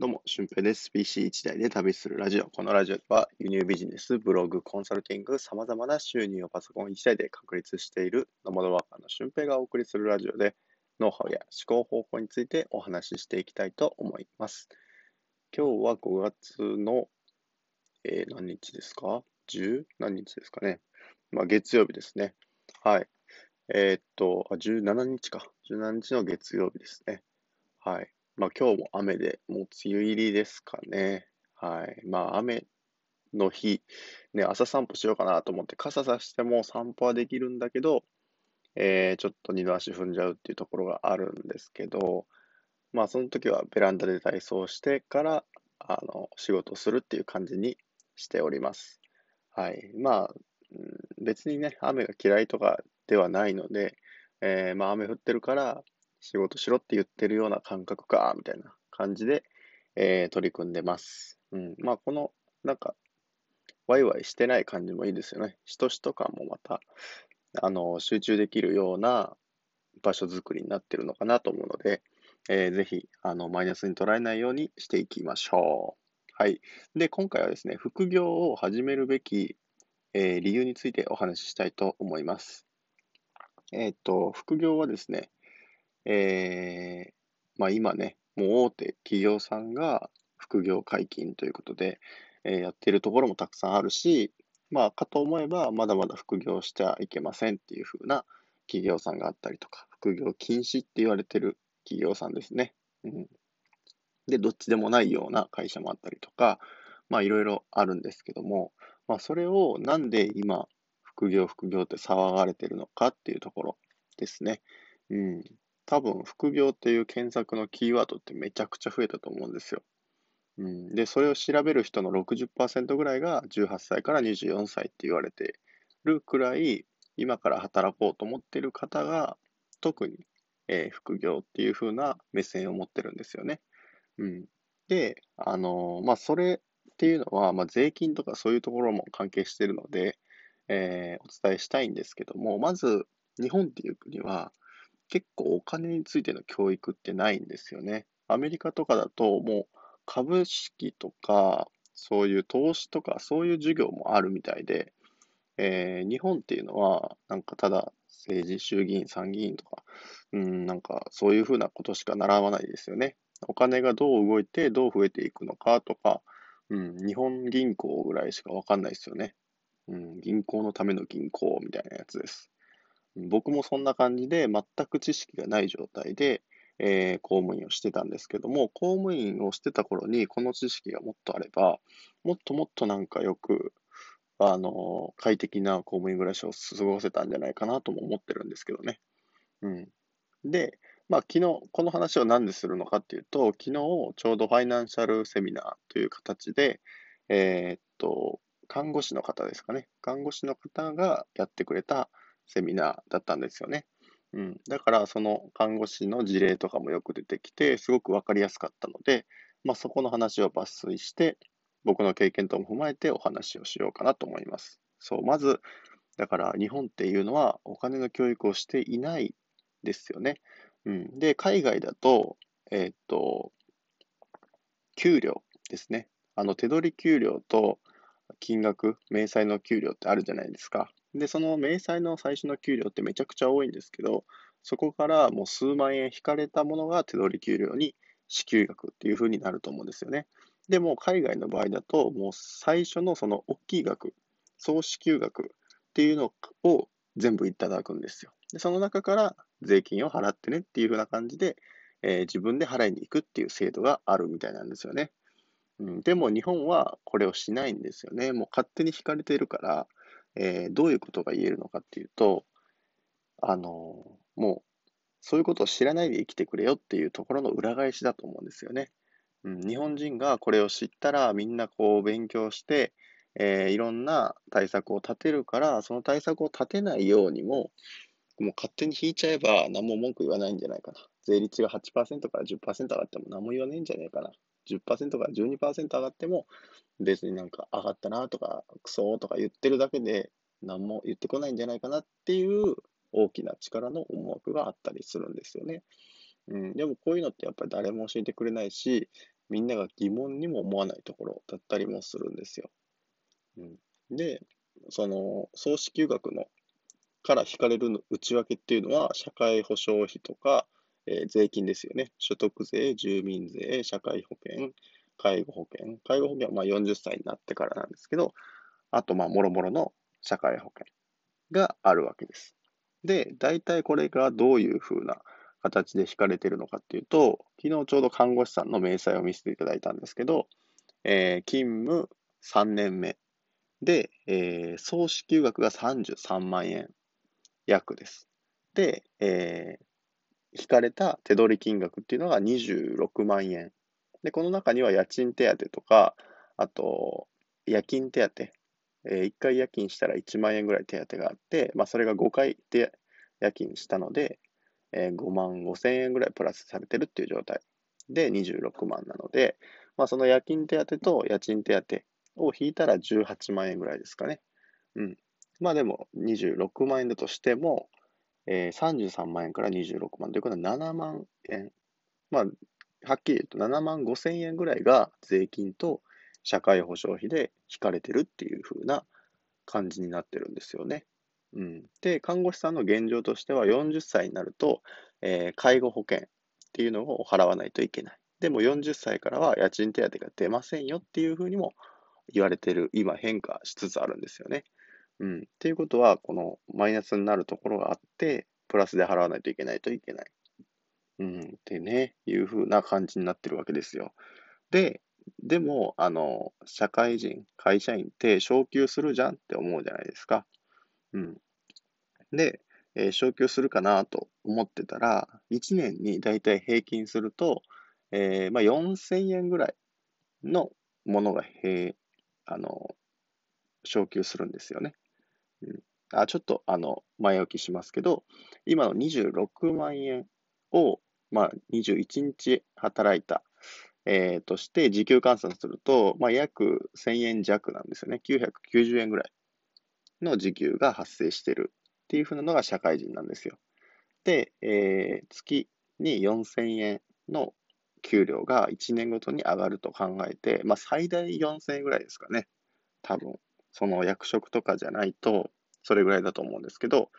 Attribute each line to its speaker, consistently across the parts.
Speaker 1: どうも、俊平です。PC1 台で旅するラジオ。このラジオは輸入ビジネス、ブログ、コンサルティング、様々な収入をパソコン1台で確立しているノマドワーカーの俊平がお送りするラジオで、ノウハウや思考方法についてお話ししていきたいと思います。今日は5月の、えー何日ですか ?10 何日ですかね？まあ、月曜日ですね。はい。えーっと、あ、17日か。17日の月曜日ですね。はい。まあ今日も雨で、もう梅雨入りですかね。はい。まあ雨の日、ね、朝散歩しようかなと思って傘さしても散歩はできるんだけど、えーちょっと二度足踏んじゃうっていうところがあるんですけど、まあその時はベランダで体操してから、あの、仕事するっていう感じにしております。はい。まあ、別にね、雨が嫌いとかではないので、えーまあ雨降ってるから仕事しろって言ってるような感覚か、みたいな感じで、えー取り組んでます。うん。まあこの、なんか、ワイワイしてない感じもいいですよね。しとしと感もまた、あの、集中できるような場所づくりになってるのかなと思うので、えーぜひ、あの、マイナスに捉えないようにしていきましょう。はい。で、今回はですね、副業を始めるべき、えー理由についてお話ししたいと思います。えーっと、副業はですね、えーまあ今ね、もう大手企業さんが副業解禁ということで、えーやってるところもたくさんあるし、まあかと思えばまだまだ副業してはいけませんっていう風な企業さんがあったりとか、副業禁止って言われてる企業さんですね。うん。で、どっちでもないような会社もあったりとか、まあいろいろあるんですけども、まあそれをなんで今、副業副業って騒がれてるのかっていうところですね。うん。多分、副業っていう検索のキーワードってめちゃくちゃ増えたと思うんですよ。うん。で、それを調べる人の60%ぐらいが18歳から24歳って言われてるくらい、今から働こうと思ってる方が、特に、えー副業っていう風な目線を持ってるんですよね。うん。で、あのーまあ、それっていうのは、まあ、税金とかそういうところも関係してるので、えーお伝えしたいんですけども、まず、日本っていう国は、結構お金についての教育ってないんですよね。アメリカとかだと、もう株式とか、そういう投資とか、そういう授業もあるみたいで、えー日本っていうのは、なんかただ政治、衆議院、参議院とか、うん、なんかそういうふうなことしか習わないですよね。お金がどう動いて、どう増えていくのかとか、うん、日本銀行ぐらいしかわかんないですよね。うん、銀行のための銀行みたいなやつです。僕もそんな感じで全く知識がない状態で、えー公務員をしてたんですけども、公務員をしてた頃にこの知識がもっとあれば、もっともっとなんかよく、あの、快適な公務員暮らしを過ごせたんじゃないかなとも思ってるんですけどね。うん。で、まあ昨日、この話を何でするのかっていうと、昨日ちょうどファイナンシャルセミナーという形で、えーっと、看護師の方ですかね。看護師の方がやってくれたセミナーだったんですよね。うん。だから、その看護師の事例とかもよく出てきて、すごくわかりやすかったので、まあそこの話を抜粋して、僕の経験とも踏まえてお話をしようかなと思います。そう、まず、だから日本っていうのはお金の教育をしていないですよね。うん。で、海外だと、えーっと、給料ですね。あの、手取り給料と金額、明細の給料ってあるじゃないですか。で、その明細の最初の給料ってめちゃくちゃ多いんですけど、そこからもう数万円引かれたものが手取り給料に支給額っていう風になると思うんですよね。でも、海外の場合だと、もう最初のその大きい額、総支給額っていうのを全部いただくんですよ。で、その中から税金を払ってねっていう風な感じで、えー自分で払いに行くっていう制度があるみたいなんですよね。うん、でも日本はこれをしないんですよね。もう勝手に引かれてるから、えーどういうことが言えるのかっていうと、あのーもうそういうことを知らないで生きてくれよっていうところの裏返しだと思うんですよね。うん、日本人がこれを知ったらみんなこう勉強して、えーいろんな対策を立てるから、その対策を立てないようにも、もう勝手に引いちゃえば何も文句言わないんじゃないかな。税率が8%から10%上がっても何も言わないんじゃないかな。10%から12%上がっても別になんか上がったなとかクソとか言ってるだけで何も言ってこないんじゃないかなっていう大きな力の思惑があったりするんですよね。うん、でもこういうのってやっぱり誰も教えてくれないし、みんなが疑問にも思わないところだったりもするんですよ。うん、で、その、総支給額のから引かれる内訳っていうのは、社会保障費とか、えー、税金ですよね。所得税、住民税、社会保険、介護保険。介護保険はまあ40歳になってからなんですけど、あと、まあ、もろもろの社会保険があるわけです。で、大体これがどういうふうな形で引かれているのかっていうと、昨日ちょうど看護師さんの明細を見せていただいたんですけど、えー、勤務3年目で、えー、総支給額が33万円約です。で、えー、引かれた手取り金額っていうのが26万円。で、この中には家賃手当とか、あと、夜勤手当、えー、1回夜勤したら1万円ぐらい手当があって、まあ、それが5回で夜勤したので、えー、5万5千円ぐらいプラスされてるっていう状態で26万なので、まあ、その夜勤手当と家賃手当を引いたら18万円ぐらいですかね。うん。まあでも26万円だとしても、えー、33万円から26万ということは7万円。まあ、はっきり言うと7万5千円ぐらいが税金と社会保障費で引かれてるっていう風な感じになってるんですよね。うん、で、看護師さんの現状としては40歳になると、えー、介護保険っていうのを払わないといけない。でも40歳からは家賃手当が出ませんよっていうふうにも言われてる、今変化しつつあるんですよね。うん。っていうことは、このマイナスになるところがあって、プラスで払わないといけないといけない。うん。ってね、いうふうな感じになってるわけですよ。で、でも、あの、社会人、会社員って昇給するじゃんって思うじゃないですか。うん。で、えー、昇給するかなと思ってたら、1年にだいたい平均すると、えー、まあ、4000円ぐらいのものが平、あの、昇給するんですよね。うん、あちょっと、あの、前置きしますけど、今の26万円を、まあ、21日働いた、えー、として、時給換算すると、まあ、約1000円弱なんですよね。990円ぐらいの時給が発生してるっていうふうなのが社会人なんですよ。で、えー、月に4000円の給料が1年ごとに上がると考えて、まあ、最大4000円ぐらいですかね。多分。その役職とかじゃないと、それぐらいだと思うんですけど、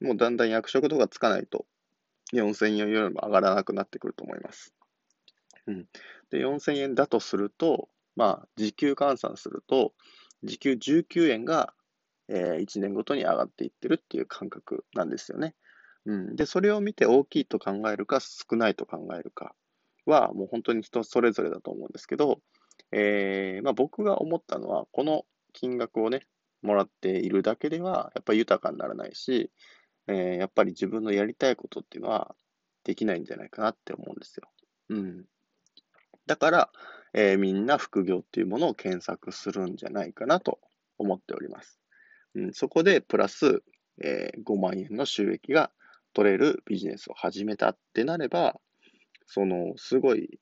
Speaker 1: もうだんだん役職とかつかないと、4000円よりも上がらなくなってくると思います。うん。で、4000円だとすると、まあ、時給換算すると、時給19円が、えー、1年ごとに上がっていってるっていう感覚なんですよね。うん。で、それを見て大きいと考えるか、少ないと考えるかは、もう本当に人それぞれだと思うんですけど、えー、まあ、僕が思ったのは、この金額をね、もらっているだけでは、やっぱり豊かにならないし、えー、やっぱり自分のやりたいことっていうのはできないんじゃないかなって思うんですよ。うん。だから、えー、みんな副業っていうものを検索するんじゃないかなと思っております。うん、そこでプラス、えー、5万円の収益が取れるビジネスを始めたってなれば、その、すごい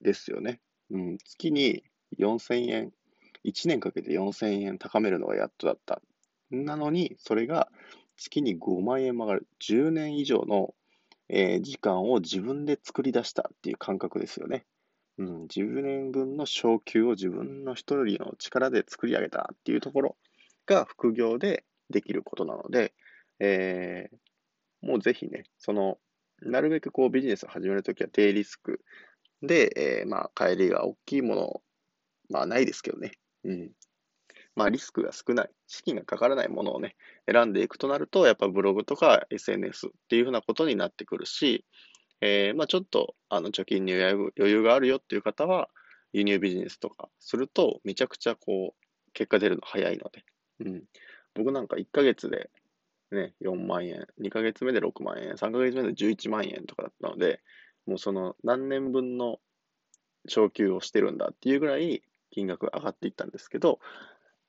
Speaker 1: ですよね。うん、月に4000円1年かけて4000円高めるのがやっとだった。なのに、それが月に5万円曲がる。10年以上の、えー、時間を自分で作り出したっていう感覚ですよね。うん、10年分の昇給を自分の一人の力で作り上げたっていうところが副業でできることなので、えー、もうぜひね、その、なるべくこうビジネスを始めるときは低リスクで、えー、まあ、帰りが大きいもの、まあないですけどね、うん。まあ、リスクが少ない、資金がかからないものをね、選んでいくとなると、やっぱブログとか SNS っていうふうなことになってくるし、えー、まあ、ちょっと、あの、貯金に余裕があるよっていう方は、輸入ビジネスとかすると、めちゃくちゃこう、結果出るの早いので、うん。僕なんか1ヶ月で、ね、4万円、2ヶ月目で6万円、3ヶ月目で11万円とかだったので、もうその何年分の昇給をしてるんだっていうぐらい、金額が上がっていったんですけど、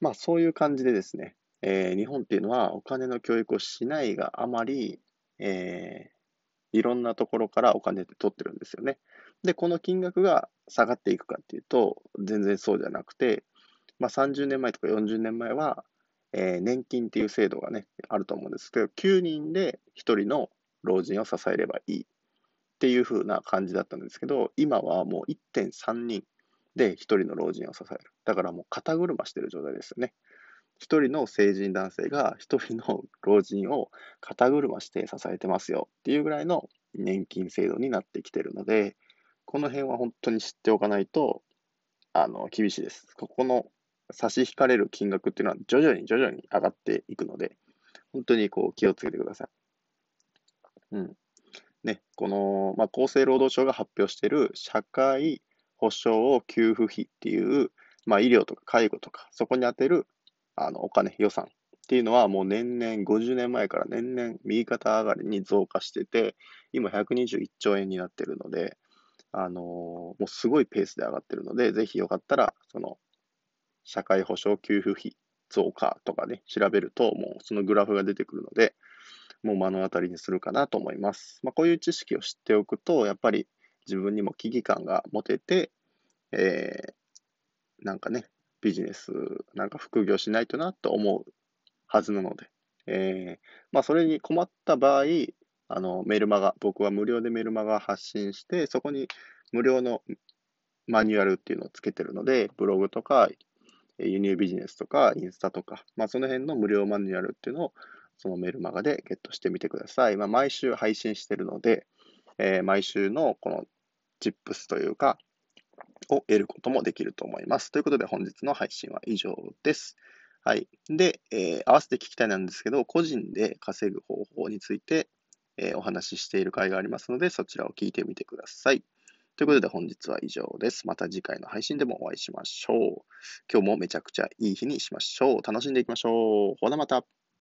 Speaker 1: まあそういう感じでですね、えー、日本っていうのはお金の教育をしないがあまり、えー、いろんなところからお金って取ってるんですよね。で、この金額が下がっていくかっていうと、全然そうじゃなくて、まあ、30年前とか40年前は、えー、年金っていう制度がね、あると思うんですけど、9人で1人の老人を支えればいいっていう風な感じだったんですけど、今はもう1.3人で、一人の老人を支える。だからもう肩車してる状態ですよね。一人の成人男性が一人の老人を肩車して支えてますよっていうぐらいの年金制度になってきてるので、この辺は本当に知っておかないと、あの、厳しいです。ここの差し引かれる金額っていうのは徐々に徐々に上がっていくので、本当にこう気をつけてください。うん。ね、この、まあ、厚生労働省が発表している社会保障給付費っていう、まあ、医療とか介護とか、そこに充てるあのお金、予算っていうのはもう年々、50年前から年々右肩上がりに増加してて、今121兆円になってるので、あのー、もうすごいペースで上がってるので、ぜひよかったら、その、社会保障給付費増加とかね、調べると、もうそのグラフが出てくるので、もう目の当たりにするかなと思います。まあ、こういう知識を知っておくと、やっぱり自分にも危機感が持てて、えー、なんかね、ビジネス、なんか副業しないとなと思うはずなので、えー、まあ、それに困った場合、あの、メルマガ、僕は無料でメルマガ発信して、そこに無料のマニュアルっていうのをつけてるので、ブログとか、輸入ビジネスとか、インスタとか、まあ、その辺の無料マニュアルっていうのを、そのメルマガでゲットしてみてください。まあ、毎週配信してるので、えー、毎週のこの tips というか、を得ることもできると思います。ということで本日の配信は以上です。はい。で、えー、合わせて聞きたいなんですけど、個人で稼ぐ方法について、えー、お話ししている回がありますので、そちらを聞いてみてください。ということで本日は以上です。また次回の配信でもお会いしましょう。今日もめちゃくちゃいい日にしましょう。楽しんでいきましょう。ほなまた。